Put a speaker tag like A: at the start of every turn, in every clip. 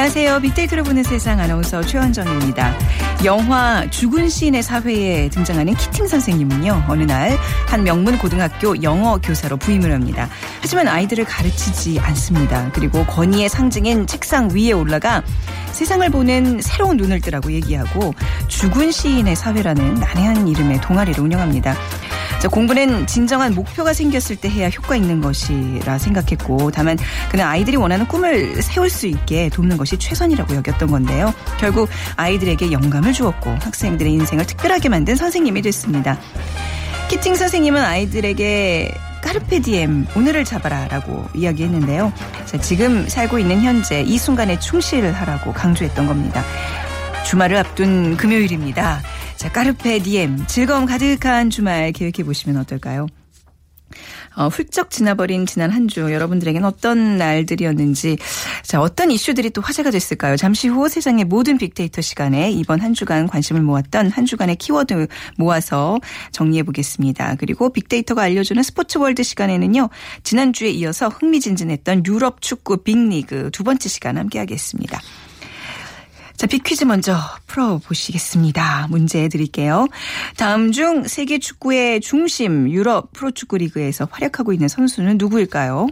A: 안녕하세요. 빅데이터로 보는 세상 아나운서 최원정입니다. 영화 죽은 시인의 사회에 등장하는 키팅 선생님은요. 어느 날 한 명문 고등학교 영어 교사로 부임을 합니다. 하지만 아이들을 가르치지 않습니다. 그리고 권위의 상징인 책상 위에 올라가 세상을 보는 새로운 눈을 뜨라고 얘기하고 죽은 시인의 사회라는 난해한 이름의 동아리를 운영합니다. 자, 공부는 진정한 목표가 생겼을 때 해야 효과 있는 것이라 생각했고 다만 그는 아이들이 원하는 꿈을 세울 수 있게 돕는 것이 최선이라고 여겼던 건데요. 결국 아이들에게 영감을 주었고 학생들의 인생을 특별하게 만든 선생님이 됐습니다. 키팅 선생님은 아이들에게 까르페 디엠 오늘을 잡아라라고 이야기했는데요. 자, 지금 살고 있는 현재 이 순간에 충실하라고 강조했던 겁니다. 주말을 앞둔 금요일입니다. 자, 까르페 디엠 즐거움 가득한 주말 계획해 보시면 어떨까요? 어, 훌쩍 지나버린 지난 한 주 여러분들에겐 어떤 날들이었는지 자 어떤 이슈들이 또 화제가 됐을까요? 잠시 후 세상의 모든 빅데이터 시간에 이번 한 주간 관심을 모았던 한 주간의 키워드 모아서 정리해 보겠습니다. 그리고 빅데이터가 알려주는 스포츠 월드 시간에는요 지난 주에 이어서 흥미진진했던 유럽 축구 빅리그 두 번째 시간 함께하겠습니다. 자, 빅퀴즈 먼저 풀어보시겠습니다. 문제 드릴게요. 다음 중 세계 축구의 중심 유럽 프로축구 리그에서 활약하고 있는 선수는 누구일까요?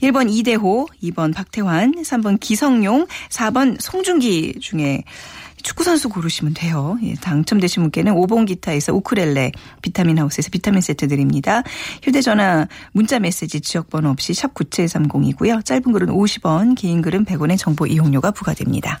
A: 1번 이대호, 2번 박태환, 3번 기성용, 4번 송중기 중에 축구 선수 고르시면 돼요. 예, 당첨되신 분께는 5번 기타에서 우크렐레, 비타민 하우스에서 비타민 세트 드립니다. 휴대전화, 문자 메시지 지역번호 없이 샵 9730이고요. 짧은 글은 50원, 긴 글은 100원의 정보 이용료가 부과됩니다.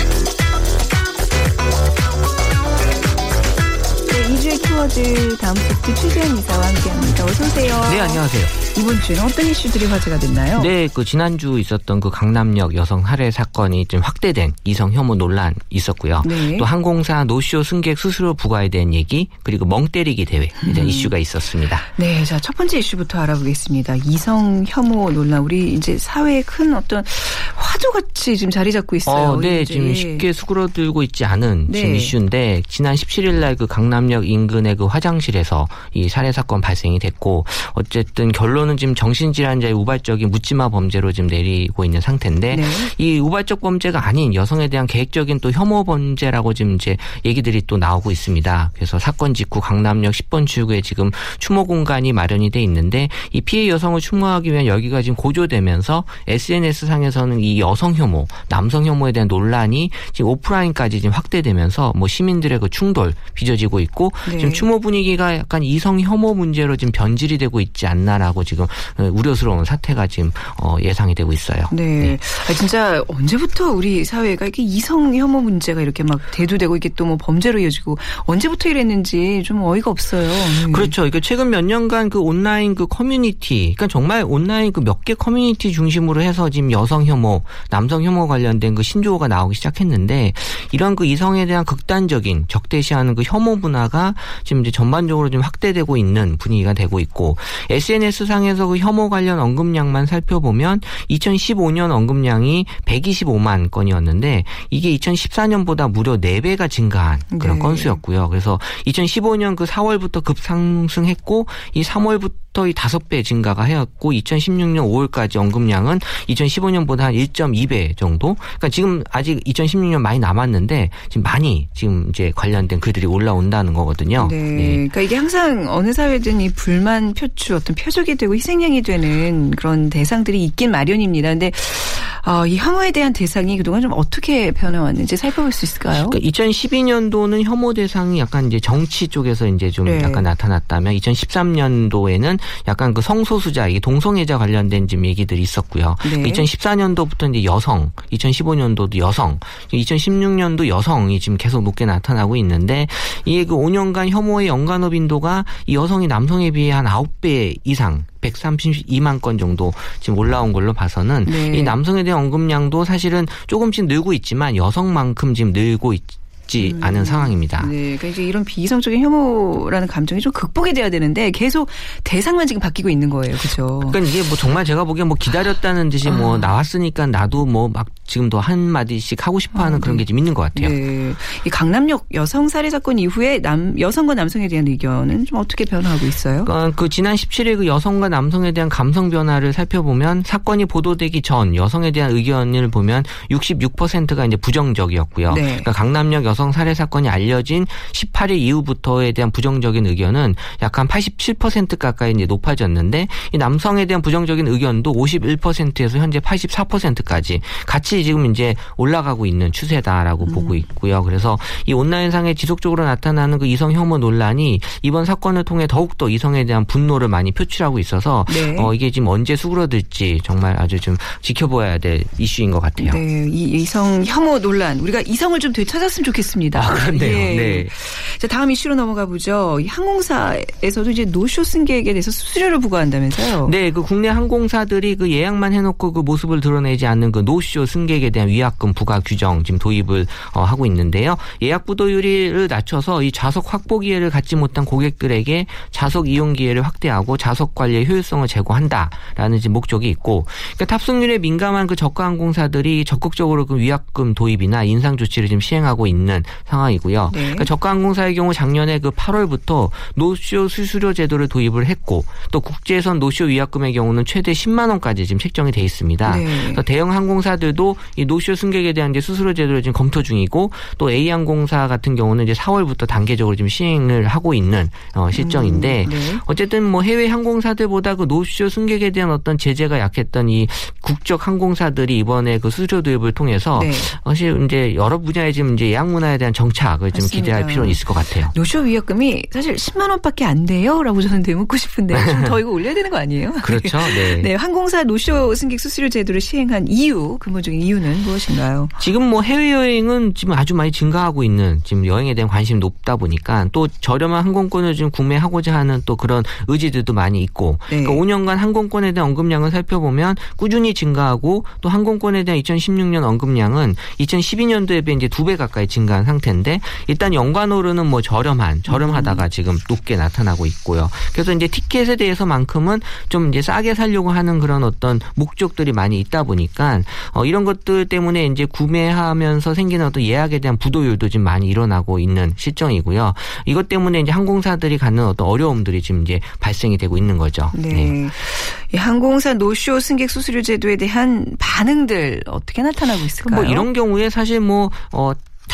A: 네, 2주의 키워드 다음 소프트 최재현 이사와 함께합니다. 어서 오세요.
B: 네, 안녕하세요.
A: 이번 주에는 어떤 이슈들이 화제가 됐나요?
B: 네, 그 지난주 있었던 그 강남역 여성 살해 사건이 좀 확대된 이성 혐오 논란 있었고요.
A: 네.
B: 또 항공사 노쇼 승객 스스로 부과에 대한 얘기 그리고 멍 때리기 대회에
A: 음.
B: 대한 이슈가 있었습니다.
A: 네, 자, 첫 번째 이슈부터 알아보겠습니다. 이성 혐오 논란. 우리 이제 사회에 큰 어떤 화두같이 지금 자리 잡고 있어요.
B: 어, 네,
A: 이제.
B: 지금 쉽게 수그러들고 있지 않은
A: 네.
B: 지금 이슈인데 지난 17일 날 그 강남역 인근의 그 화장실에서 이 살해 사건 발생이 됐고 어쨌든 결론은 지금 정신질환자의 우발적인 묻지마 범죄로 지금 내리고 있는 상태인데
A: 네.
B: 이 우발적 범죄가 아닌 여성에 대한 계획적인 또 혐오 범죄라고 지금 이제 얘기들이 또 나오고 있습니다. 그래서 사건 직후 강남역 10번 출구에 지금 추모 공간이 마련이 돼 있는데 이 피해 여성을 추모하기 위한 열기가 지금 고조되면서 SNS 상에서는 이 여성 혐오, 남성 혐오에 대한 논란이 지금 오프라인까지 지금 확대되면서 뭐 시민들의 그 충돌 빚어지고 있고
A: 네.
B: 지금 추모 분위기가 약간 이성 혐오 문제로 지금 변질이 되고 있지 않나라고 지금 어, 우려스러운 사태가 지금 어, 예상이 되고 있어요.
A: 네. 아, 진짜 언제부터 우리 사회가 이렇게 이성 혐오 문제가 이렇게 막 대두되고 이게 또 뭐 범죄로 이어지고 언제부터 이랬는지 좀 어이가 없어요. 음.
B: 그렇죠. 이게 최근 몇 년간 그 온라인 그 커뮤니티, 그러니까 정말 온라인 그 몇 개 커뮤니티 중심으로 해서 지금 여성 혐오, 남성 혐오 관련된 그 신조어가 나오기 시작했는데 이런 그 이성에 대한 극단적인 적대시하는 그 혐오 문화가 지금 이제 전반적으로 좀 확대되고 있는 분위기가 되고 있고 SNS 상에서 그 혐오 관련 언급량만 살펴보면 2015년 언급량이 125만 건이었는데 이게 2014년보다 무려 4배가 증가한 그런
A: 네.
B: 건수였고요. 그래서 2015년 그 4월부터 급상승했고 이 3월부터 이 5배 증가가 해왔고 2016년 5월까지 언급량은 2015년보다 한 1.2배 정도. 그러니까 지금 아직 2016년 많이 남았는데 지금 많이 지금 이제 관련된 글들이 올라온다는 거거든요.
A: 네. 그러니까 이게 항상 어느 사회든 이 불만 표출 어떤 표적이 되고 희생양이 되는 그런 대상들이 있긴 마련입니다. 근데 아, 이 혐오에 대한 대상이 그동안 좀 어떻게 변해왔는지 살펴볼 수 있을까요?
B: 그러니까 2012년도는 혐오 대상이 약간 이제 정치 쪽에서 이제 좀
A: 네.
B: 약간 나타났다면 2013년도에는 약간 그 성소수자, 이 동성애자 관련된 좀 얘기들이 있었고요.
A: 네.
B: 2014년도부터 이제 여성, 2015년도도 여성, 2016년도 여성이 지금 계속 높게 나타나고 있는데 이게 그 5년간 혐오의 연간어 빈도가 이 여성이 남성에 비해 한 9배 이상 132만 건 정도 지금 올라온 걸로 봐서는
A: 네.
B: 이 남성에 대한 언급량도 사실은 조금씩 늘고 있지만 여성만큼 지금 늘고 있지 않은 상황입니다.
A: 네, 그러니까 이제 이런 비이성적인 혐오라는 감정이 좀 극복이 돼야 되는데 계속 대상만 지금 바뀌고 있는 거예요, 그렇죠?
B: 그러니까 이게 뭐 정말 제가 보기엔 뭐 기다렸다는 듯이 뭐 나왔으니까 나도 뭐 막 지금도 한 마디씩 하고 싶어 하는 그런 게 좀 있는 것 같아요.
A: 네, 이 강남역 여성 살해 사건 이후에 남 여성과 남성에 대한 의견은 좀 어떻게 변화하고 있어요?
B: 그러니까 그 지난 17일 그 여성과 남성에 대한 감성 변화를 살펴보면 사건이 보도되기 전 여성에 대한 의견을 보면 66%가 이제 부정적이었고요.
A: 네.
B: 그러니까 강남역 여성 살해 사건이 알려진 18일 이후부터에 대한 부정적인 의견은 약 한 87% 가까이 이제 높아졌는데 이 남성에 대한 부정적인 의견도 51%에서 현재 84%까지 같이 지금 이제 올라가고 있는 추세다라고
A: 음.
B: 보고 있고요. 그래서 이 온라인상에 지속적으로 나타나는 그 이성 혐오 논란이 이번 사건을 통해 더욱더 이성에 대한 분노를 많이 표출하고 있어서
A: 네.
B: 어, 이게 지금 언제 수그러들지 정말 아주 좀 지켜봐야 될 이슈인 것 같아요.
A: 네, 이 이성 혐오 논란 우리가 이성을 좀 되찾았으면 좋겠습니다.
B: 아, 그렇네요.
A: 예.
B: 네.
A: 자, 다음 이슈로 넘어가 보죠. 이 항공사에서도 이제 노쇼 승객에 대해서 수수료를 부과한다면서요?
B: 네, 그 국내 항공사들이 그 예약만 해놓고 그 모습을 드러내지 않는 그 노쇼 승객 에 대한 위약금 부과 규정 지금 도입을 어, 하고 있는데요. 예약 부도율을 낮춰서 이 좌석 확보 기회를 갖지 못한 고객들에게 좌석 이용 기회를 확대하고 좌석 관리의 효율성을 제고한다라는 지금 목적이 있고, 그러니까 탑승률에 민감한 그 저가 항공사들이 적극적으로 그 위약금 도입이나 인상 조치를 지금 시행하고 있는 상황이고요.
A: 네.
B: 그러니까 저가 항공사의 경우 작년에 그 8월부터 노쇼 수수료 제도를 도입을 했고 또 국제선 노쇼 위약금의 경우는 최대 10만 원까지 지금 책정이 돼 있습니다.
A: 네.
B: 그래서 대형 항공사들도 이 노쇼 승객에 대한 이제 수수료 제도를 지금 검토 중이고 또 A 항공사 같은 경우는 이제 4월부터 단계적으로 지금 시행을 하고 있는 어, 실정인데
A: 음, 네.
B: 어쨌든 뭐 해외 항공사들보다 그 노쇼 승객에 대한 어떤 제재가 약했던 이 국적 항공사들이 이번에 그 수수료 도입을 통해서
A: 네.
B: 사실 이제 여러 분야에 지금 이제 예약 문화에 대한 정착을 좀. 기대할 필요는 있을 것 같아요.
A: 노쇼 위약금이 사실 10만 원밖에 안 돼요라고 저는 되묻고 싶은데 좀 더 이거 올려야 되는 거 아니에요?
B: 그렇죠. 네.
A: 네, 항공사 노쇼 승객 수수료 제도를 시행한 이유, 근본적인 이유는 무엇인가요?
B: 지금 뭐 해외여행은 지금 아주 많이 증가하고 있는 지금 여행에 대한 관심이 높다 보니까 또 저렴한 항공권을 지금 구매하고자 하는 또 그런 의지들도 많이 있고
A: 네.
B: 그러니까 5년간 항공권에 대한 언급량을 살펴보면 꾸준히 증가하고 또 항공권에 대한 2016년 언급량은 2012년도에 비해 이제 두 배 가까이 증가한 상태인데 일단 연관으로는 뭐 저렴한 저렴하다가 지금 높게 나타나고 있고요. 그래서 이제 티켓에 대해서만큼은 좀 이제 싸게 살려고 하는 그런 어떤 목적들이 많이 있다 보니까 어 이런 것들 때문에 이제 구매하면서 생기는 어떤 예약에 대한 부도율도 지금 많이 일어나고 있는 실정이고요. 이것 때문에 이제 항공사들이 갖는 어떤 어려움들이 지금 이제 발생이 되고 있는 거죠.
A: 네. 이 항공사 노쇼 승객 수수료 제도에 대한 반응들 어떻게 나타나고 있을까요?
B: 뭐 이런 경우에 사실 뭐 어.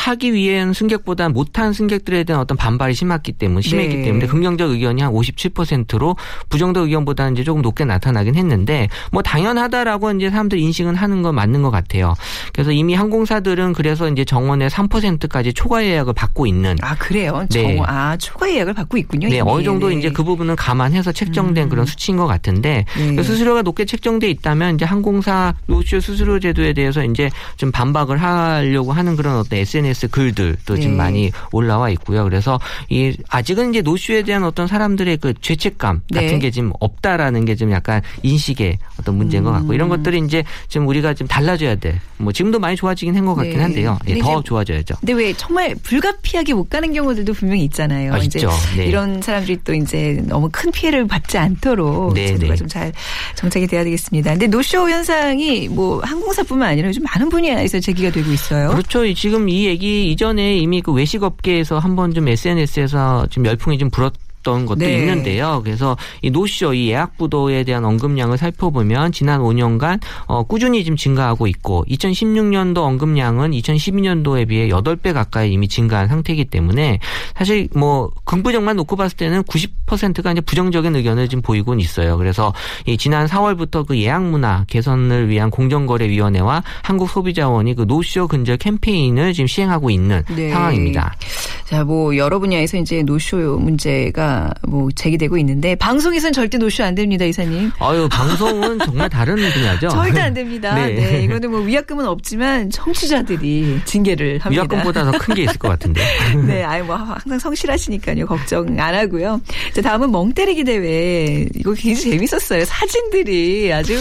B: 타기 위한 승객보다 못한 승객들에 대한 어떤 반발이 심했기 때문에 심했기
A: 네.
B: 때문에 긍정적 의견이 한 57%로 부정적 의견보다는 이제 조금 높게 나타나긴 했는데 뭐 당연하다라고 이제 사람들 인식은 하는 건 맞는 것 같아요. 그래서 이미 항공사들은 그래서 이제 정원의 3%까지 초과 예약을 받고 있는
A: 아 그래요.
B: 네.
A: 정, 아 초과 예약을 받고 있군요.
B: 네,
A: 이미.
B: 어느 정도
A: 네.
B: 이제 그 부분은 감안해서 책정된 그런 수치인 것 같은데
A: 네.
B: 그 수수료가 높게 책정돼 있다면 이제 항공사 노쇼 수수료 제도에 대해서 이제 좀 반박을 하려고 하는 그런 어떤 SNS 글들도
A: 네.
B: 지금 많이 올라와 있고요. 그래서 이 아직은 이제 노쇼에 대한 어떤 사람들의 그 죄책감 같은
A: 네.
B: 게 지금 없다라는 게 좀 약간 인식의 어떤 문제인 것 같고
A: 음.
B: 이런 것들이 이제 지금 우리가 좀 달라져야 돼. 뭐 지금도 많이 좋아지긴 한 것 같긴
A: 네.
B: 한데요. 예, 더 좋아져야죠.
A: 근데 왜 정말 불가피하게 못 가는 경우들도 분명히 있잖아요.
B: 아,
A: 이제.
B: 네.
A: 이런 사람들이 또 이제 너무 큰 피해를 받지 않도록
B: 네,
A: 제도가
B: 네.
A: 좀잘 정착이 돼야 되겠습니다. 근데 노쇼 현상이 뭐 항공사뿐만 아니라 요즘 많은 분야에서 제기가 되고 있어요.
B: 그렇죠. 이- 지금 이 얘기 이전에 이미 그 외식업계에서 한번 좀 SNS에서 좀 열풍이 좀 불었. 있었던 것도
A: 네.
B: 있는데요. 그래서 이 노쇼 이 예약 부도에 대한 언급량을 살펴보면 지난 5년간 어, 꾸준히 지금 증가하고 있고 2016년도 언급량은 2012년도에 비해 8배 가까이 이미 증가한 상태이기 때문에 사실 뭐 긍부정만 놓고 봤을 때는 90%가 이제 부정적인 의견을 지금 보이곤 있어요. 그래서 이 지난 4월부터 그 예약 문화 개선을 위한 공정거래위원회와 한국소비자원이 그 노쇼 근절 캠페인을 지금 시행하고 있는
A: 네.
B: 상황입니다.
A: 자, 뭐 여러 분야에서 이제 노쇼 문제가 뭐 제기되고 있는데 방송에서는 절대 노쇼 안 됩니다, 이사님.
B: 아유 방송은 정말 다른 분야죠.
A: 절대 안 됩니다. 네.
B: 네.
A: 이거는 뭐 위약금은 없지만 청취자들이 징계를 합니다.
B: 위약금보다 더 큰 게 있을 것 같은데.
A: 네, 아유 뭐 항상 성실하시니까요. 걱정 안 하고요. 자, 다음은 멍때리기 대회. 이거 굉장히 재밌었어요. 사진들이 아주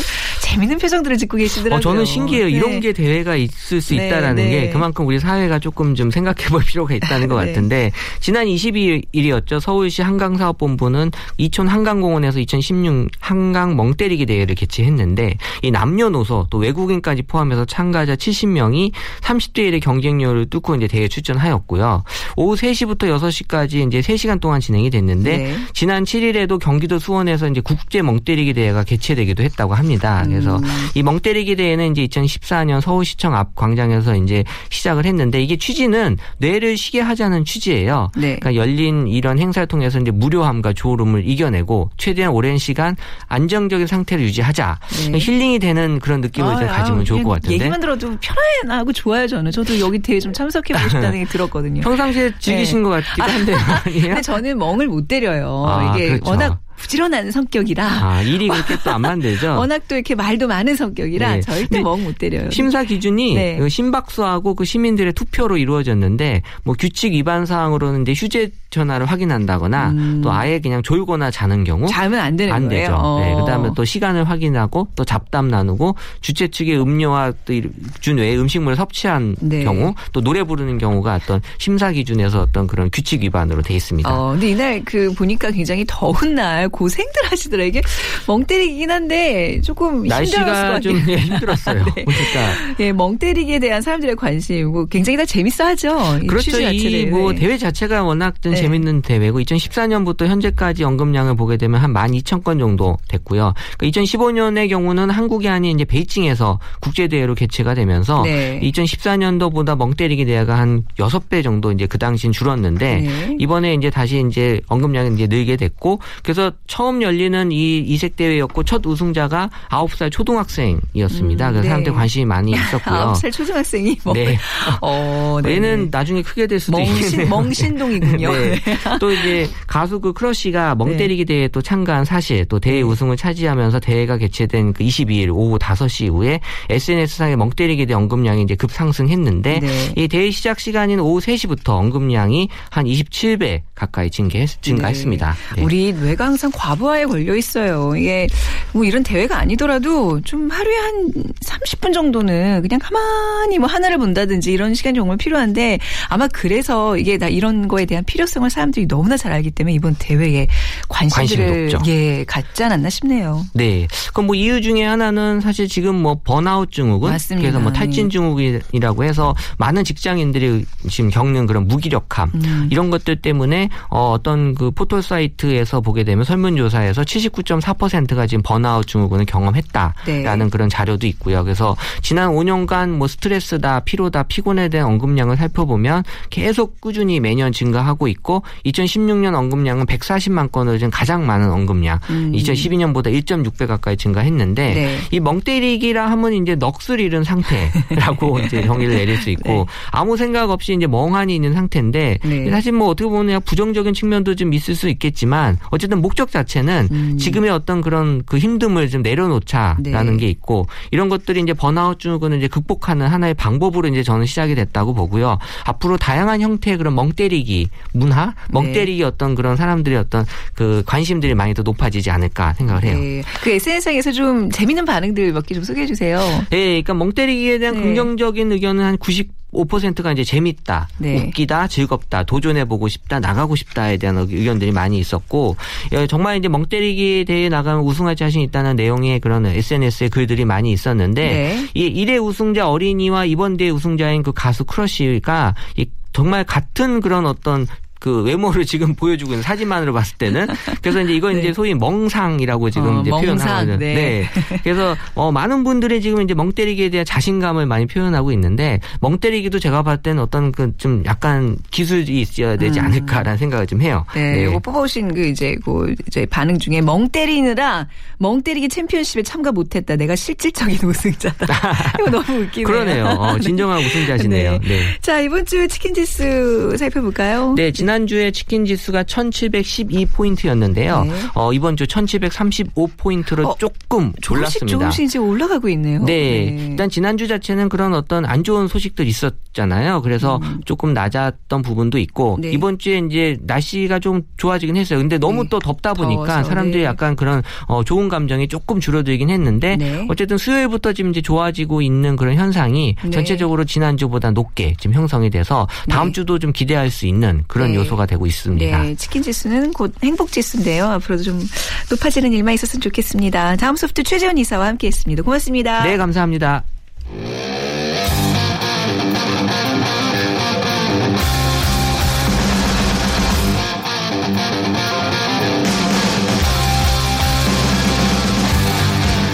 A: 재밌는 표정들을 짓고 계시더라고요.
B: 어, 저는 신기해요. 이런
A: 네.
B: 게 대회가 있을 수
A: 네,
B: 있다라는
A: 네.
B: 게 그만큼 우리 사회가 조금 좀 생각해 볼 필요가 있다는 것
A: 네.
B: 같은데 지난 22일이었죠. 서울시 한강사업본부는 이촌 한강공원에서 2016 한강 멍때리기 대회를 개최했는데 이 남녀노소 또 외국인까지 포함해서 참가자 70명이 30대 1의 경쟁률을 뚫고 이제 대회 출전하였고요. 오후 3시부터 6시까지 이제 3시간 동안 진행이 됐는데
A: 네.
B: 지난 7일에도 경기도 수원에서 이제 국제 멍때리기 대회가 개최되기도 했다고 합니다. 그래서
A: 음.
B: 이 멍때리기 대회는 이제 2014년 서울시청 앞 광장에서 이제 시작을 했는데 이게 취지는 뇌를 쉬게 하자는 취지예요.
A: 네.
B: 그러니까 열린 이런 행사를 통해서 이제 무료함과 조름을 이겨내고 최대한 오랜 시간 안정적인 상태를 유지하자.
A: 네.
B: 힐링이 되는 그런 느낌을
A: 아,
B: 가지면 좋을 것 같은데.
A: 얘기만 들어도 편안하고 좋아요, 저는. 저도 여기 대회 좀 참석해 보고 싶다는 생각이 들었거든요.
B: 평상시에 즐기신 것 같기도 한데 아니에요?
A: 근데 저는 멍을 못 때려요.
B: 아,
A: 이게
B: 그렇죠.
A: 워낙 부지런한 성격이라.
B: 아, 일이 그렇게 또 안 만들죠.
A: 워낙 또 이렇게 말도 많은 성격이라
B: 네.
A: 절대 멍 못 때려요.
B: 심사 기준이
A: 네.
B: 그 심박수하고 그 시민들의 투표로 이루어졌는데 뭐 규칙 위반 사항으로는 이제 휴대전화를 확인한다거나
A: 음.
B: 또 아예 그냥 졸거나 자는 경우
A: 자면 안 되는
B: 안
A: 거예요.
B: 되죠.
A: 어.
B: 네, 그다음에 또 시간을 확인하고 또 잡담 나누고 주최 측의 음료와 또 준 외에 음식물을 섭취한
A: 네.
B: 경우 또 노래 부르는 경우가 어떤 심사 기준에서 어떤 그런 규칙 위반으로 돼 있습니다.
A: 어, 근데 이날 그 보니까 굉장히 더운 날 고생들 하시더라. 이게 멍 때리긴 한데 조금
B: 날씨가. 좀 예, 힘들었어요.
A: 네.
B: 보니까
A: 예, 멍 때리기에 대한 사람들의 관심, 뭐 굉장히 다 재밌어하죠. 이
B: 그렇죠.
A: 취지 자체를.
B: 이뭐
A: 네.
B: 대회 자체가 워낙 좀
A: 네.
B: 재밌는 대회고 2014년부터 현재까지 언급량을 보게 되면 한 12,000건 정도 됐고요. 그러니까 2015년의 경우는 한국이 아닌 이제 베이징에서 국제 대회로 개최가 되면서
A: 네.
B: 2014년도보다 멍 때리기 대회가 한 6배 정도 이제 그 당시엔 줄었는데
A: 네.
B: 이번에 이제 다시 이제 언급량이 이제 늘게 됐고 그래서 처음 열리는 이 이색 대회였고 첫 우승자가 9살 초등학생이었습니다.
A: 음,
B: 그래서
A: 네.
B: 사람들 관심이 많이 있었고요.
A: 아홉 살 초등학생이 뭐.
B: 네.
A: 어, 네.
B: 얘는 나중에 크게 될 수도
A: 멍신. 멍신동이군요.
B: 네. 또 이제 가수 그 크러쉬가 멍때리기 대회에 또 참가한 사실 또 대회 우승을 차지하면서 대회가 개최된 그 22일 오후 5시 이후에 SNS상의 멍때리기 대회 언급량이 이제 급상승했는데
A: 네.
B: 이 대회 시작 시간인 오후 3시부터 언급량이 한 27배 가까이 증가했, 증가했습니다. 네.
A: 우리 뇌가 항상 과부하에 걸려 있어요. 이게 뭐 이런 대회가 아니더라도 좀 하루에 한 30분 정도는 그냥 가만히 뭐 하늘을 본다든지 이런 시간이 정말 필요한데 아마 그래서 이게 나 이런 거에 대한 필요성을 사람들이 너무나 잘 알기 때문에 이번 대회에 관심들을
B: 높죠.
A: 예 갖지 않았나 싶네요.
B: 네. 그럼 뭐 이유 중에 하나는 사실 지금 뭐 번아웃 증후군,
A: 맞습니다.
B: 그래서 뭐 탈진 증후군이라고 해서 많은 직장인들이 지금 겪는 그런 무기력함
A: 음.
B: 이런 것들 때문에 어, 어떤 그 포털 사이트에서 보게 되면 설문조사에서 79.4%가 지금 번아웃 증후군을 경험했다라는
A: 네.
B: 그런 자료도 있고요. 그래서 지난 5년간 뭐 스트레스다, 피로다, 피곤에 대한 언급량을 살펴보면 계속 꾸준히 매년 증가하고 있고 2016년 언급량은 140만 건으로 지금 가장 많은 언급량.
A: 음.
B: 2012년보다 1.6배 가까이 증가했는데
A: 네.
B: 이 멍때리기라 하면 이제 넋을 잃은 상태라고 이제 정의를 내릴 수 있고
A: 네.
B: 아무 생각 없이 이제 멍하니 있는 상태인데
A: 네.
B: 사실 뭐 어떻게 보면 부정적인 측면도 좀 있을 수 있겠지만 어쨌든 목적 자체는
A: 음.
B: 지금의 어떤 그런 그 힘듦을 좀 내려놓자라는
A: 네.
B: 게 있고 이런 것들이 이제 번아웃 증후군을 이제 극복하는 하나의 방법으로 이제 저는 시작이 됐다고 보고요. 앞으로 다양한 형태의 그런 멍때리기 문화, 멍때리기 어떤 그런 사람들의 어떤 그 관심들이 많이 더 높아지지 않을까 생각을 해요.
A: 네. 그 SNS상에서 좀 재밌는 반응들 몇 개 좀 소개해 주세요.
B: 네, 그러니까 멍때리기에 대한
A: 네.
B: 긍정적인 의견은 한 95%가 이제 재밌다,
A: 네.
B: 웃기다, 즐겁다, 도전해보고 싶다, 나가고 싶다에 대한 의견들이 많이 있었고, 예, 정말 이제 멍때리기에 대해 나가면 우승할 자신 있다는 내용의 그런 SNS에 글들이 많이 있었는데,
A: 네.
B: 이 1회 우승자 어린이와 이번 대회 우승자인 그 가수 크러쉬가 이 정말 같은 그런 어떤 그 외모를 지금 보여주고 있는 사진만으로 봤을 때는 그래서 이제 이건
A: 네.
B: 이제 소위 멍상이라고 지금
A: 어,
B: 이제
A: 멍상,
B: 표현하거든요.
A: 네.
B: 그래서 어 많은 분들이 지금 이제 멍 때리기에 대한 자신감을 많이 표현하고 있는데 멍 때리기도 제가 봤을 때는 어떤 그 좀 약간 기술이 있어야 되지 않을까라는 생각을 좀 해요.
A: 음. 네, 이거 뽑아오신 그 이제 그 이제 반응 중에 멍 때리느라 멍 때리기 챔피언십에 참가 못했다. 내가 실질적인 우승자다. 이거 너무 웃기네요.
B: 그러네요. 어, 진정한 우승자시네요.
A: 네.
B: 네.
A: 자 이번 주 치킨 지수 살펴볼까요?
B: 네, 지난주에 치킨 지수가 1712포인트였는데요.
A: 네.
B: 어, 이번 주 1735포인트로
A: 어,
B: 조금 올랐습니다.
A: 조금씩 이제 올라가고 있네요.
B: 네. 일단 지난주 자체는 그런 어떤 안 좋은 소식들 있었잖아요. 그래서 조금 낮았던 부분도 있고
A: 음. 네.
B: 이번 주에 이제 날씨가 좀 좋아지긴 했어요. 근데 너무
A: 네.
B: 또 덥다 보니까
A: 더워서,
B: 사람들이
A: 네.
B: 약간 그런 어, 좋은 감정이 조금 줄어들긴 했는데
A: 네.
B: 어쨌든 수요일부터 지금 이제 좋아지고 있는 그런 현상이
A: 네.
B: 전체적으로 지난주보다 높게 지금 형성이 돼서 다음
A: 네.
B: 주도 좀 기대할 수 있는 그런
A: 네.
B: 요소가 되고 있습니다.
A: 네, 치킨 지수는 곧 행복 지수인데요. 앞으로도 좀 높아지는 일만 있었으면 좋겠습니다. 다음 소프트 최재원 이사와 함께했습니다. 고맙습니다.
B: 네, 감사합니다.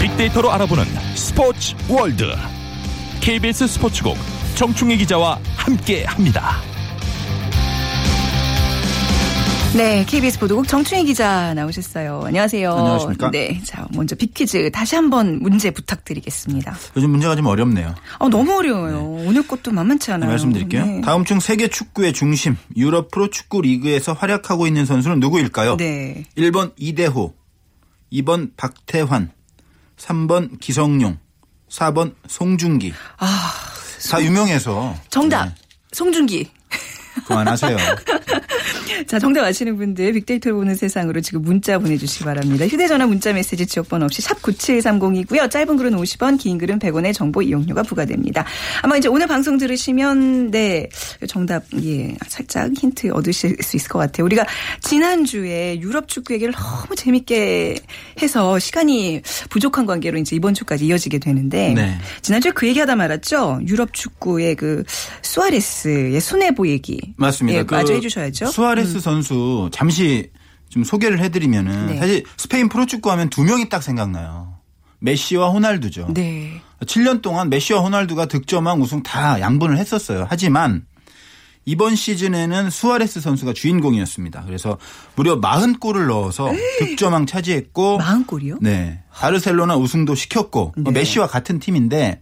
C: 빅데이터로 알아보는 스포츠 월드 KBS 스포츠국 정충희 기자와 함께합니다.
A: 네, KBS 보도국 정충희 기자 나오셨어요. 안녕하세요.
D: 안녕하십니까?
A: 네, 자 먼저 빅퀴즈 다시 한번 문제 부탁드리겠습니다.
D: 요즘 문제가 좀 어렵네요.
A: 어, 너무 어려워요. 오늘 것도 만만치 않아요.
D: 말씀드릴게요.
A: 네.
D: 다음 중 세계 축구의 중심 유럽 프로 축구 리그에서 활약하고 있는 선수는 누구일까요?
A: 네.
D: 1번 이대호, 2번 박태환, 3번 기성용, 4번 송중기.
A: 아,
D: 다 유명해서
A: 정답.
D: 네,
A: 송중기.
D: 그만하세요.
A: 자, 정답 아시는 분들 빅데이터를 보는 세상으로 지금 문자 보내주시기 바랍니다. 휴대전화 문자 메시지 지역번호 없이 샵 9730이고요. 짧은 글은 50원, 긴 글은 100원의 정보 이용료가 부과됩니다. 아마 이제 오늘 방송 들으시면 네 정답 예 살짝 힌트 얻으실 수 있을 것 같아요. 우리가 지난주에 유럽 축구 얘기를 너무 재밌게 해서 시간이 부족한 관계로 이제 이번 주까지 이어지게 되는데
D: 네.
A: 지난주에 그 얘기하다 말았죠. 유럽 축구의 그 수아레스의 순애보 얘기
D: 맞습니다.
A: 예,
D: 그
A: 마저 해주셔야죠.
D: 수아레스 선수 잠시 좀 소개를 해드리면은
A: 네.
D: 사실 스페인 프로축구 하면 두 명이 딱 생각나요. 메시와 호날두죠.
A: 네.
D: 7년 동안 메시와 호날두가 득점왕 우승 다 양분을 했었어요. 하지만 이번 시즌에는 수아레스 선수가 주인공이었습니다. 그래서 무려 40골을 넣어서 득점왕 차지했고
A: 마흔 골이요?
D: 네. 바르셀로나 우승도 시켰고
A: 네.
D: 메시와 같은 팀인데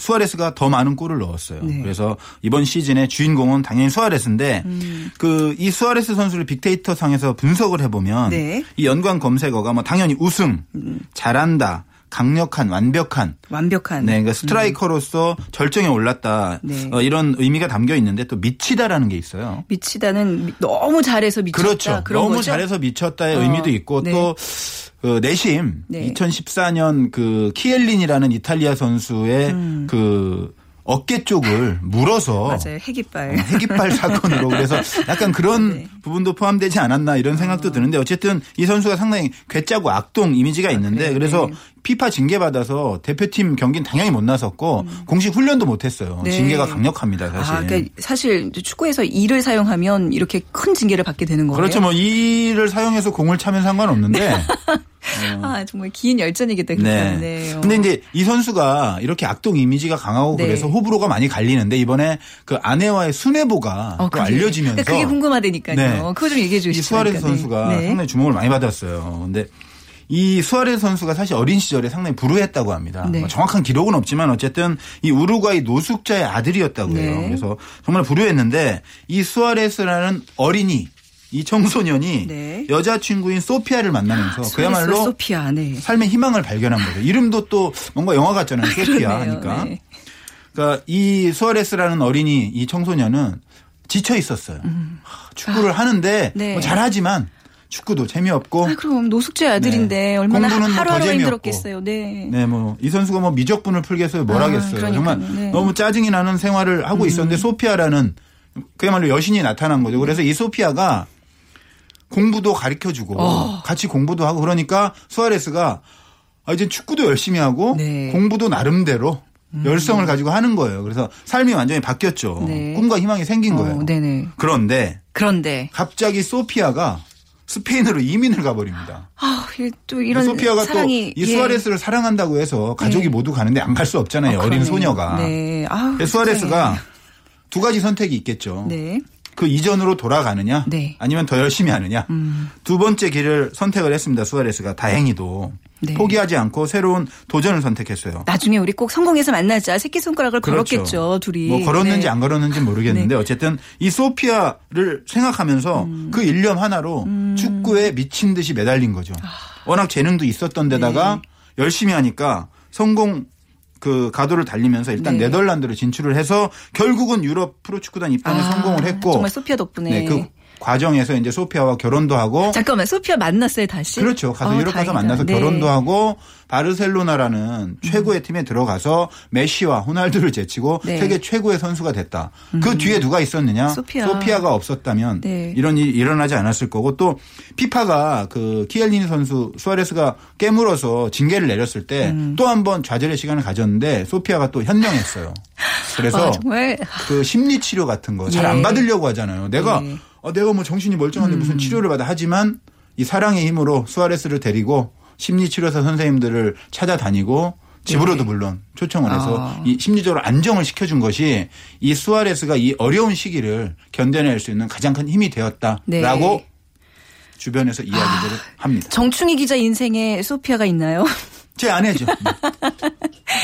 D: 수아레스가 더 많은 골을 넣었어요.
A: 네.
D: 그래서 이번 시즌의 주인공은 당연히 수아레스인데
A: 음.
D: 그이 수아레스 선수를 빅데이터 상에서 분석을 해보면
A: 네.
D: 이 연관 검색어가 뭐 당연히 우승, 잘한다, 강력한, 완벽한
A: 완벽한.
D: 네, 그러니까 스트라이커로서 절정에 올랐다.
A: 네.
D: 어, 이런 의미가 담겨 있는데 또 미치다라는 게 있어요.
A: 미치다는 미- 너무 잘해서 미쳤다.
D: 그렇죠. 너무
A: 거죠?
D: 잘해서 미쳤다의
A: 어,
D: 의미도 있고
A: 네.
D: 또 그 내심
A: 네.
D: 2014년 그 키엘린이라는 이탈리아 선수의 그 어깨 쪽을 물어서
A: 음. 맞아요. 핵이빨.
D: 핵이빨 사건으로 그래서 약간 그런
A: 네.
D: 부분도 포함되지 않았나 이런 생각도 드는데 어쨌든 이 선수가 상당히 괴짜고 악동 이미지가 있는데
A: 그래요?
D: 그래서
A: 네.
D: 피파 징계 받아서 대표팀 경기는 당연히 못 나섰고 공식 훈련도 못 했어요.
A: 음. 네.
D: 징계가 강력합니다, 사실.
A: 아, 그러니까 사실 축구에서 이를 사용하면 이렇게 큰 징계를 받게 되는 거예요.
D: 그렇죠. 뭐 이를 사용해서 공을 차면 상관없는데
A: 아, 정말 긴 열전이겠다.
D: 네.
A: 그렇네. 어.
D: 근데 이제 이 선수가 이렇게 악동 이미지가 강하고
A: 네.
D: 그래서 호불호가 많이 갈리는데 이번에 그 아내와의 순애보가
A: 어,
D: 또 알려지면서
A: 그게 궁금하다니까요.
D: 네.
A: 그거 좀 얘기해
D: 이
A: 주시죠.
D: 수아레스 선수가 상당히 주목을 많이 받았어요. 근데 이 수아레스 선수가 사실 어린 시절에 상당히 불우했다고 합니다.
A: 네.
D: 뭐 정확한 기록은 없지만 어쨌든 이 우루과이 노숙자의 아들이었다고 해요.
A: 네.
D: 그래서 정말 불우했는데 이 수아레스라는 어린이 이 청소년이
A: 네.
D: 여자친구인 소피아를 만나면서
A: 수아레스와
D: 그야말로
A: 소피아, 네.
D: 삶의 희망을 발견한 거죠. 이름도 또 뭔가 영화 같잖아요. 소피아
A: 그러네요.
D: 하니까.
A: 네.
D: 그러니까 이 수아레스라는 어린이 이 청소년은 지쳐 있었어요. 하, 축구를 하는데
A: 음. 네.
D: 뭐 잘하지만 축구도 재미없고
A: 아, 그럼 노숙자 아들인데
D: 네.
A: 얼마나
D: 공부는 뭐더
A: 하루하루
D: 재미없고.
A: 힘들었겠어요. 네.
D: 네, 뭐 이 선수가 뭐 미적분을 풀겠어요. 뭘
A: 아,
D: 하겠어요.
A: 그러니까요.
D: 정말
A: 네. 음.
D: 너무 짜증이 나는 생활을 하고 있었는데 소피아라는 그야말로 여신이 나타난 거죠. 그래서 이 소피아가 공부도 가르쳐 주고
A: 어.
D: 같이 공부도 하고 그러니까 수아레스가 아, 이제 축구도 열심히 하고
A: 네.
D: 공부도 나름대로 열성을 가지고 하는 거예요. 그래서 삶이 완전히 바뀌었죠.
A: 네.
D: 꿈과 희망이 생긴 거예요.
A: 어, 네네.
D: 그런데
A: 그런데
D: 갑자기 소피아가 스페인으로 이민을 가버립니다.
A: 아, 또 이런
D: 소피아가
A: 사랑이
D: 또이
A: 예.
D: 수아레스를 사랑한다고 해서 가족이
A: 네.
D: 모두 가는데 안 갈 수 없잖아요.
A: 어,
D: 어린
A: 그러네요.
D: 소녀가.
A: 네. 아우,
D: 그래서 수아레스가. 두 가지 선택이 있겠죠.
A: 네.
D: 그 이전으로 돌아가느냐
A: 네.
D: 아니면 더 열심히 하느냐
A: 음.
D: 두 번째 길을 선택을 했습니다. 수아레스가 다행히도
A: 네.
D: 포기하지 않고 새로운 도전을 선택했어요.
A: 나중에 우리 꼭 성공해서 만나자. 새끼 손가락을
D: 그렇죠.
A: 걸었겠죠, 둘이.
D: 뭐 걸었는지
A: 네.
D: 안 걸었는지 모르겠는데 어쨌든 이 소피아를 생각하면서
A: 음.
D: 그 일념 하나로 축구에 미친 듯이 매달린 거죠.
A: 아.
D: 워낙 재능도 있었던 데다가
A: 네.
D: 열심히 하니까 성공 그 가도를 달리면서 일단
A: 네.
D: 네덜란드로 진출을 해서 결국은 유럽 프로축구단 입단에
A: 아,
D: 성공을 했고
A: 정말 소피아 덕분에.
D: 네, 그 과정에서 이제 소피아와 결혼도 하고
A: 잠깐만, 소피아 만났어요, 다시?
D: 그렇죠. 가서
A: 아,
D: 유럽 가서
A: 다행이다.
D: 만나서
A: 네.
D: 결혼도 하고 바르셀로나라는 최고의 팀에 들어가서 메시와 호날두를 제치고
A: 네.
D: 세계 최고의 선수가 됐다. 그 뒤에 누가 있었느냐?
A: 소피아.
D: 가 없었다면
A: 네.
D: 이런 일이 일어나지 않았을 거고 또 피파가 그 키엘리니 선수 수아레스가 깨물어서 징계를 내렸을 때
A: 음.
D: 또한번 좌절의 시간을 가졌는데 소피아가 또 현명했어요. 그래서
A: 와, 정말.
D: 그 심리 치료 같은 거잘
A: 예.
D: 안 받으려고 하잖아요. 내가
A: 네.
D: 어, 내가 뭐 정신이 멀쩡한데 무슨 치료를 받아 하지만 이 사랑의 힘으로 수아레스를 데리고 심리 치료사 선생님들을 찾아다니고 집으로도 물론 초청을 해서
A: 아.
D: 이 심리적으로 안정을 시켜준 것이 이 수아레스가 이 어려운 시기를 견뎌낼 수 있는 가장 큰 힘이 되었다라고
A: 네.
D: 주변에서 이야기들을 합니다.
A: 정충희 기자 인생에 소피아가 있나요?
D: 제 아내죠. 네.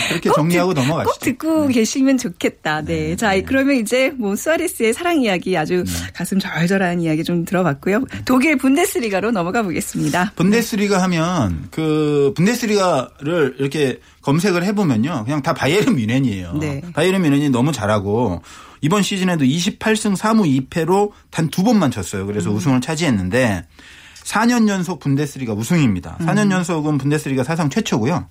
D: 그렇게 정리하고 넘어가시죠.
A: 꼭 듣고 계시면 좋겠다. 네. 자, 그러면 이제 뭐 수아레스의 사랑 이야기 아주
D: 네.
A: 가슴 절절한 이야기 좀 들어봤고요. 독일 분데스리가로 넘어가 보겠습니다.
D: 분데스리가 하면 그 분데스리가를 이렇게 검색을 해보면요. 그냥 다 바이에른 뮌헨이에요.
A: 네.
D: 바이에른 뮌헨이 너무 잘하고 이번 시즌에도 28승 3무 2패로 단 두 번만 졌어요. 그래서
A: 음.
D: 우승을 차지했는데 4년 연속 분데스리가 우승입니다.
A: 음.
D: 4년 연속은 분데스리가 사상 최초고요.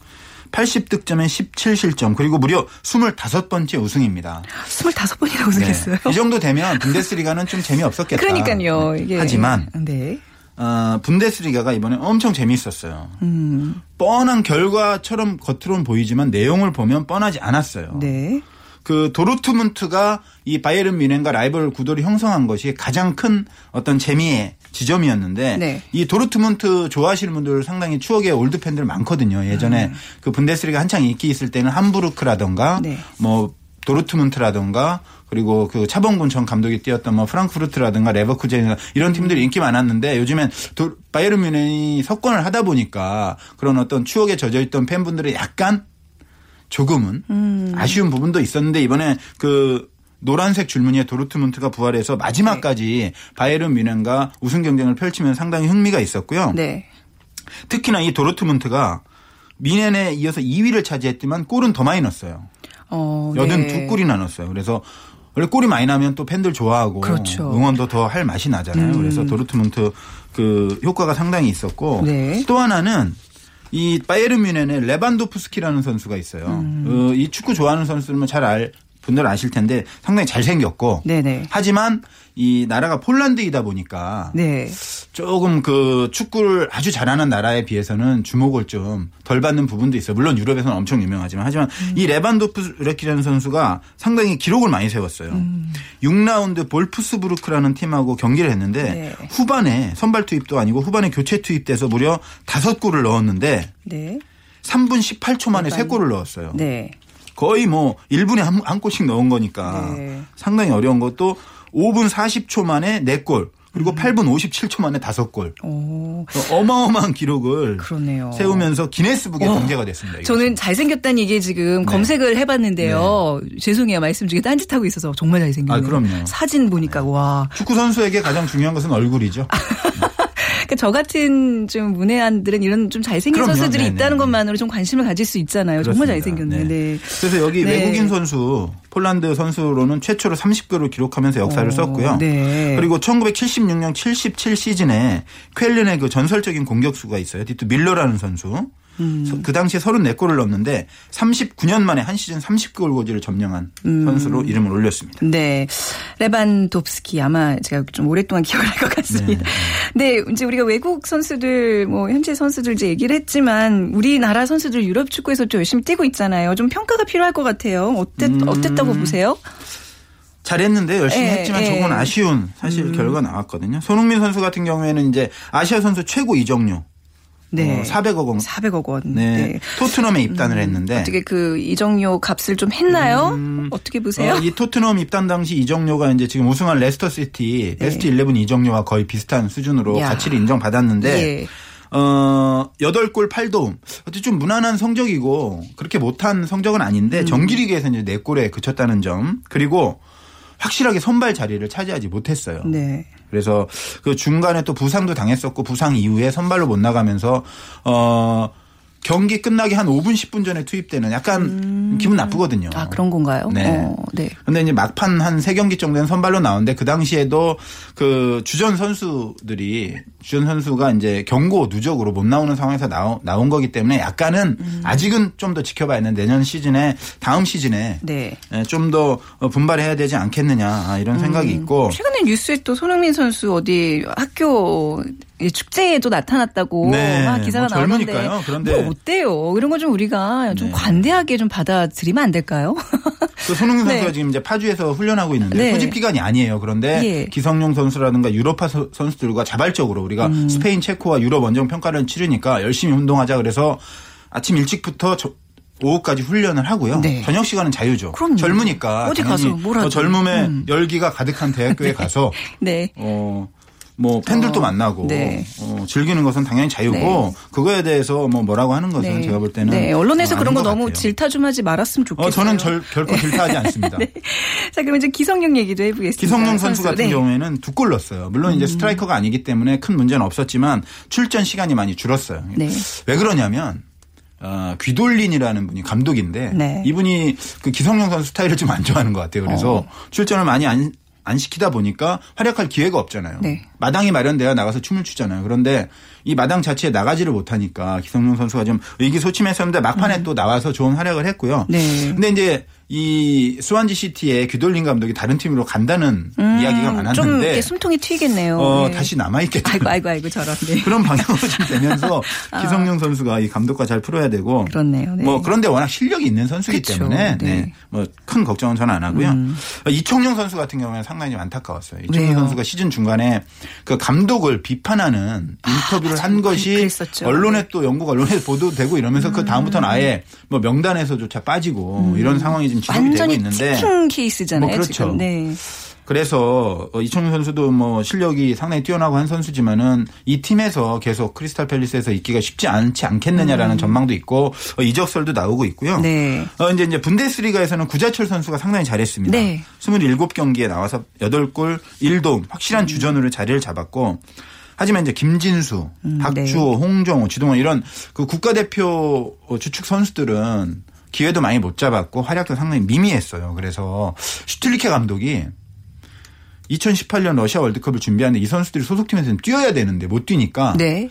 D: 80득점에 17실점 그리고 무려 25번째 우승입니다.
A: 25번이나
D: 네.
A: 우승했어요.
D: 이 정도 되면 분데스리가는 좀 재미없었겠다.
A: 그러니까요.
D: 네.
A: 이게
D: 하지만
A: 네.
D: 어, 분데스리가가 이번에 엄청 재미있었어요.
A: 음.
D: 뻔한 결과처럼 겉으로는 보이지만 내용을 보면 뻔하지 않았어요.
A: 네.
D: 그 도르트문트가 이 바이에른 뮌헨과 라이벌 구도를 형성한 것이 가장 큰 어떤 재미의 지점이었는데
A: 네.
D: 이 도르트문트 좋아하시는 분들 상당히 추억의 올드 팬들 많거든요. 예전에 그 분데스리가 한창 인기 있을 때는 함부르크라던가
A: 네.
D: 뭐 도르트문트라던가 그리고 그 차범근 전 감독이 뛰었던 뭐 프랑크푸르트라든가 레버쿠젠이나 이런 팀들이 인기 많았는데 요즘엔 도, 바이에른 뮌헨이 석권을 하다 보니까 그런 어떤 추억에 젖어 있던 팬분들이 약간 조금은
A: 음.
D: 아쉬운 부분도 있었는데 이번에 그 노란색 줄무늬의 도르트문트가 부활해서 마지막까지 바이에른 뮌헨과 우승 경쟁을 펼치면 상당히 흥미가 있었고요.
A: 네.
D: 특히나 이 도르트문트가 뮌헨에 이어서 2위를 차지했지만 골은 더 많이 넣었어요.
A: 어,
D: 여든
A: 네.
D: 두 골이나 넣었어요. 그래서 원래 골이 많이 나면 또 팬들 좋아하고
A: 그렇죠. 음.
D: 응원도 더 할 맛이 나잖아요. 그래서 도르트문트 그 효과가 상당히 있었고
A: 네.
D: 또 하나는 이 바이에른 뮌헨에 레반도프스키라는 선수가 있어요.
A: 음.
D: 어, 이 축구 좋아하는 선수들은 잘 알, 분들 아실 텐데 상당히 잘생겼고
A: 네네.
D: 하지만 이 나라가 폴란드이다 보니까
A: 네.
D: 조금 그 축구를 아주 잘하는 나라에 비해서는 주목을 좀 덜 받는 부분도 있어요. 물론 유럽에서는 엄청 유명하지만 하지만 이 레반도프스키라는 선수가 상당히 기록을 많이 세웠어요. 6라운드 볼프스부르크라는 팀하고 경기를 했는데
A: 네.
D: 후반에 선발 투입도 아니고 후반에 교체 투입돼서 무려 5골을 넣었는데
A: 네.
D: 3분 18초 만에 3골을 넣었어요.
A: 네.
D: 거의 뭐 1분에 한, 한 골씩 넣은 거니까
A: 네.
D: 상당히 어려운 것도 5분 40초 만에 4골 그리고
A: 음.
D: 8분 57초 만에 5골.
A: 오.
D: 어마어마한 기록을
A: 그러네요.
D: 세우면서 기네스북에
A: 어.
D: 등재가 됐습니다. 이것은.
A: 저는 잘생겼다는 얘기 지금
D: 네.
A: 검색을 해봤는데요. 죄송해요. 말씀 중에 딴짓하고 있어서 정말 잘생겼네요.
D: 아, 그럼요.
A: 사진 보니까 와.
D: 축구 선수에게 가장 중요한 것은 얼굴이죠.
A: 그러니까 저 같은 좀 문외한들은 이런 좀 잘생긴
D: 그럼요.
A: 선수들이
D: 네네.
A: 있다는 것만으로 좀 관심을 가질 수 있잖아요. 정말
D: 그렇습니다.
A: 잘생겼네. 네.
D: 그래서 여기
A: 네.
D: 외국인 선수 폴란드 선수로는 최초로 30골을 기록하면서 역사를
A: 어,
D: 썼고요.
A: 네.
D: 그리고 1976년 77 시즌에 쾰른의 그 전설적인 공격수가 있어요. 디트 밀러라는 선수. 서- 그 당시에 34골을 넣었는데 39년 만에 한 시즌 30골 고지를 점령한 선수로 이름을 올렸습니다.
A: 네. 레반도프스키 아마 제가 좀 오랫동안 기억을 할것 같습니다. 네. 이제 우리가 외국 선수들 뭐 현재 선수들 이제 얘기를 했지만 우리나라 선수들 유럽 축구에서 좀 열심히 뛰고 있잖아요. 좀 평가가 필요할 것 같아요. 어땠 어땠다고 보세요?
D: 잘했는데 열심히
A: 예,
D: 했지만
A: 예.
D: 조금 아쉬운 사실 결과 나왔거든요. 손흥민 선수 같은 경우에는 이제 아시아 선수 최고 이적료
A: 네.
D: 어, 400억 원.
A: 400억 원.
D: 네.
A: 네.
D: 토트넘에 입단을 했는데
A: 어떻게 그 이적료 값을 좀 했나요? 어떻게 보세요?
D: 어, 이 토트넘 입단 당시 이적료가 이제 지금 우승한 레스터 시티 베스트 11 이적료와 거의 비슷한 수준으로
A: 네. 야.
D: 가치를 인정받았는데
A: 예.
D: 어, 8골 8도움. 어떻게 좀 무난한 성적이고 그렇게 못한 성적은 아닌데
A: 음.
D: 정규리그에서 이제 4골에 그쳤다는 점. 그리고 확실하게 선발 자리를 차지하지 못했어요.
A: 네.
D: 그래서 그 중간에 또 부상도 당했었고 부상 이후에 선발로 못 나가면서 어 경기 끝나기 한 5분 10분 전에 투입되는 약간 기분 나쁘거든요.
A: 아, 그런 건가요?
D: 네.
A: 어, 네.
D: 근데 이제 막판 한 세 경기 정도는 선발로 나오는데 그 당시에도 그 주전 선수들이 주전 선수가 이제 경고 누적으로 못 나오는 상황에서 나오, 나온 거기 때문에 약간은
A: 음.
D: 아직은 좀 더 지켜봐야 되는 내년 시즌에 다음 시즌에
A: 네.
D: 좀더 분발해야 되지 않겠느냐 이런 생각이 있고
A: 최근에 뉴스에 또 손흥민 선수 어디 학교 축제에도 나타났다고
D: 네,
A: 막 기사가
D: 뭐
A: 나오는데
D: 젊으니까요. 그런데-
A: 뭐 어때요? 이런 거좀 우리가 좀
D: 네.
A: 관대하게 좀 받아들이면 안 될까요?
D: 그 손흥민 선수가
A: 네.
D: 지금 이제 파주에서 훈련하고 있는데
A: 네.
D: 소집 기간이 아니에요. 그런데
A: 예.
D: 기성용 선수라든가 유럽파 서- 선수들과 자발적으로 우리가
A: 음.
D: 스페인, 체코와 유럽 원정 평가를 치르니까 열심히 운동하자 그래서 아침 일찍부터 저- 오후까지 훈련을 하고요.
A: 네.
D: 저녁 시간은 자유죠.
A: 그럼요.
D: 젊으니까
A: 어디 가서.
D: 어, 젊음에
A: 음.
D: 열기가 가득한 대학교에 가서
A: 네.
D: 어. 뭐 팬들도
A: 어,
D: 만나고
A: 네.
D: 어, 즐기는 것은 당연히 자유고
A: 네.
D: 그거에 대해서 뭐 뭐라고 하는 것은 제가 볼 때는
A: 네, 언론에서
D: 어,
A: 그런 거 너무. 질타 좀 하지 말았으면 좋겠어요.
D: 어, 저는 절, 결코 질타하지 않습니다.
A: 네. 자, 그럼 이제 기성용 얘기도 해보겠습니다.
D: 기성용 선수 같은
A: 네. 음.
D: 경우에는 두 골 넣었어요. 물론 이제 스트라이커가 아니기 때문에 큰 문제는 없었지만 출전 시간이 많이 줄었어요.
A: 네.
D: 왜 그러냐면 어, 귀돌린이라는 분이 감독인데
A: 네.
D: 이분이 그 기성용 선수 스타일을 좀 안 좋아하는 것 같아요. 그래서
A: 어.
D: 출전을 많이 안, 안 시키다 보니까 활약할 기회가 없잖아요.
A: 네.
D: 마당이 마련돼야 나가서 춤을 추잖아요. 그런데 이 마당 자체에 나가지를 못하니까 기성용 선수가 좀 의기소침했었는데 막판에 또 나와서 좋은 활약을 했고요.
A: 음. 네.
D: 근데 이제 이 스완지 시티의 귀돌린 감독이 다른 팀으로 간다는 이야기가
A: 좀
D: 많았는데
A: 이렇게 숨통이 튀겠네요.
D: 어,
A: 네.
D: 다시 남아 있겠죠.
A: 아이고, 아이고, 아이고, 저런. 네.
D: 그런 방향으로 좀 되면서 기성용 선수가 이 감독과 잘 풀어야 되고
A: 아. 그렇네요. 네.
D: 뭐 그런데 워낙 실력이 있는 선수이기
A: 그쵸.
D: 때문에
A: 네. 음.
D: 네. 뭐큰 걱정은 저는 안 하고요. 이청용 선수 같은 경우에는 상당히 좀 안타까웠어요. 이청용
A: 왜요?
D: 선수가 시즌 중간에 그 감독을 비판하는 인터뷰를 한 것이
A: 그- 그랬었죠.
D: 언론에
A: 네.
D: 또 영국 언론에 보도되고 이러면서 그 다음부터는 아예 뭐 명단에서조차 빠지고 이런 상황이 지금 지속이 되고
A: 음. 완전히
D: 있는데
A: 치킨 케이스잖아요.
D: 뭐 그렇죠.
A: 네.
D: 그래서 어, 이청용 선수도 뭐 실력이 상당히 뛰어나고 한 선수지만은 이 팀에서 계속 크리스탈 팰리스에서 있기가 쉽지 않지 않겠느냐라는 전망도 있고 어, 이적설도 나오고 있고요.
A: 음. 네.
D: 어, 이제 이제 분데스리가에서는 구자철 선수가 상당히 잘했습니다.
A: 네.
D: 27경기에 나와서 8골 1도움 확실한 주전으로 자리를 잡았고 하지만 이제 김진수,
A: 음,
D: 박주호, 홍정호, 지동원 이런 그 국가대표 주축 선수들은 기회도 많이 못 잡았고 활약도 상당히 미미했어요. 그래서 슈틸리케 감독이 2018년 러시아 월드컵을 준비하는데 이 선수들이 소속팀에서는 뛰어야 되는데 못 뛰니까
A: 네.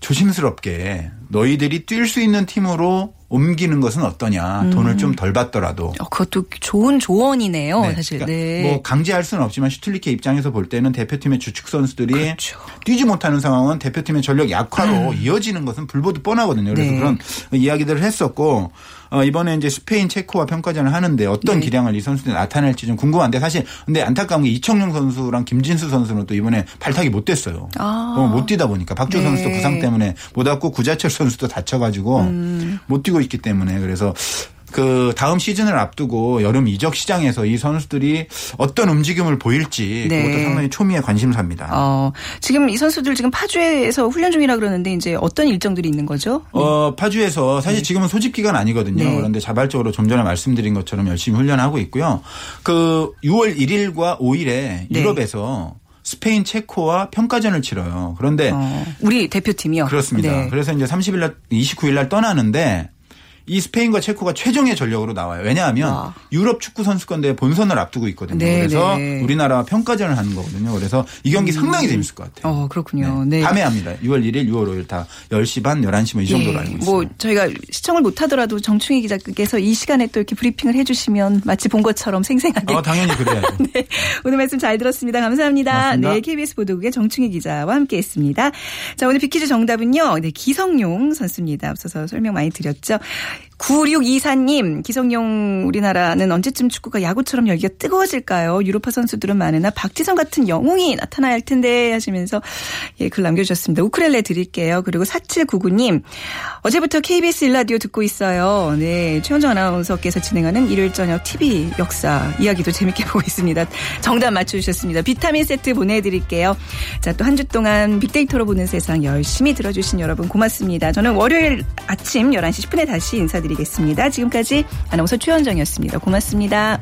D: 조심스럽게 너희들이 뛸 수 있는 팀으로 옮기는 것은 어떠냐. 돈을 좀 덜 받더라도.
A: 어, 그것도 좋은 조언이네요,
D: 네.
A: 사실.
D: 그러니까
A: 네.
D: 뭐 강제할 수는 없지만 슈틸리케 입장에서 볼 때는 대표팀의 주축 선수들이
A: 그렇죠.
D: 뛰지 못하는 상황은 대표팀의 전력 약화로 이어지는 것은 불보듯 뻔하거든요. 그래서
A: 네.
D: 그런 이야기들을 했었고 어, 이번에 이제 스페인 체코와 평가전을 하는데 어떤
A: 네.
D: 기량을 이 선수들이 나타낼지 좀 궁금한데 사실 근데 안타까운 게 이청용 선수랑 김진수 선수는 또 이번에 발탁이 못 됐어요.
A: 아.
D: 어, 못 뛰다 보니까 박주
A: 네.
D: 선수도 부상 때문에 못 왔고 구자철 선수 도 다쳐가지고
A: 음.
D: 못 뛰고 있기 때문에 그래서 그 다음 시즌을 앞두고 여름 이적 시장에서 이 선수들이 어떤 움직임을 보일지
A: 네.
D: 그것도 상당히 초미의 관심사입니다.
A: 어, 지금 이 선수들 지금 파주에서 훈련 중이라 그러는데 이제 어떤 일정들이 있는 거죠?
D: 어, 파주에서 사실 지금은 소집 기간 아니거든요.
A: 네.
D: 그런데 자발적으로 좀 전에 말씀드린 것처럼 열심히 훈련하고 있고요. 그 6월 1일과 5일에
A: 네.
D: 유럽에서 스페인 체코와 평가전을 치러요. 그런데
A: 어, 우리 대표팀이요.
D: 그렇습니다.
A: 네.
D: 그래서 이제 30일 날 29일 날 떠나는데 이 스페인과 체코가 최종의 전력으로 나와요. 왜냐하면
A: 와.
D: 유럽 축구 선수권대회 본선을 앞두고 있거든요.
A: 네,
D: 그래서
A: 네.
D: 우리나라와 평가전을 하는 거거든요. 그래서 이 경기 상당히 재밌을 것 같아요.
A: 어, 그렇군요. 네.
D: 밤에 합니다. 6월 1일, 6월 5일 다 10시 반, 11시 뭐이 정도로
A: 예,
D: 알고 있어요.
A: 뭐 저희가 시청을 못 하더라도 정충희 기자께서 이 시간에 또 이렇게 브리핑을 해 주시면 마치 본 것처럼 생생하게.
D: 어, 당연히 그래야죠.
A: 네, 오늘 말씀 잘 들었습니다. 감사합니다.
D: 고맙습니다.
A: 네, KBS 보도국의 정충희 기자와 함께 했습니다. 자, 오늘 비키즈 정답은요. 네, 기성용 선수입니다. 앞서서 설명 많이 드렸죠. right. 9624님, 기성용 우리나라는 언제쯤 축구가 야구처럼 열기가 뜨거워질까요? 유로파 선수들은 많으나 박지성 같은 영웅이 나타나야 할 텐데 하시면서 예, 글 남겨주셨습니다. 우크렐레 드릴게요. 그리고 4799님, 어제부터 KBS 일라디오 듣고 있어요. 네, 최원정 아나운서께서 진행하는 일요일 저녁 TV 역사 이야기도 재밌게 보고 있습니다. 정답 맞춰주셨습니다. 비타민 세트 보내드릴게요. 자, 또 한 주 동안 빅데이터로 보는 세상 열심히 들어주신 여러분 고맙습니다. 저는 월요일 아침 11시 10분에 다시 인사드 인사드리겠습니다. 지금까지 아나운서 최현정이었습니다. 고맙습니다.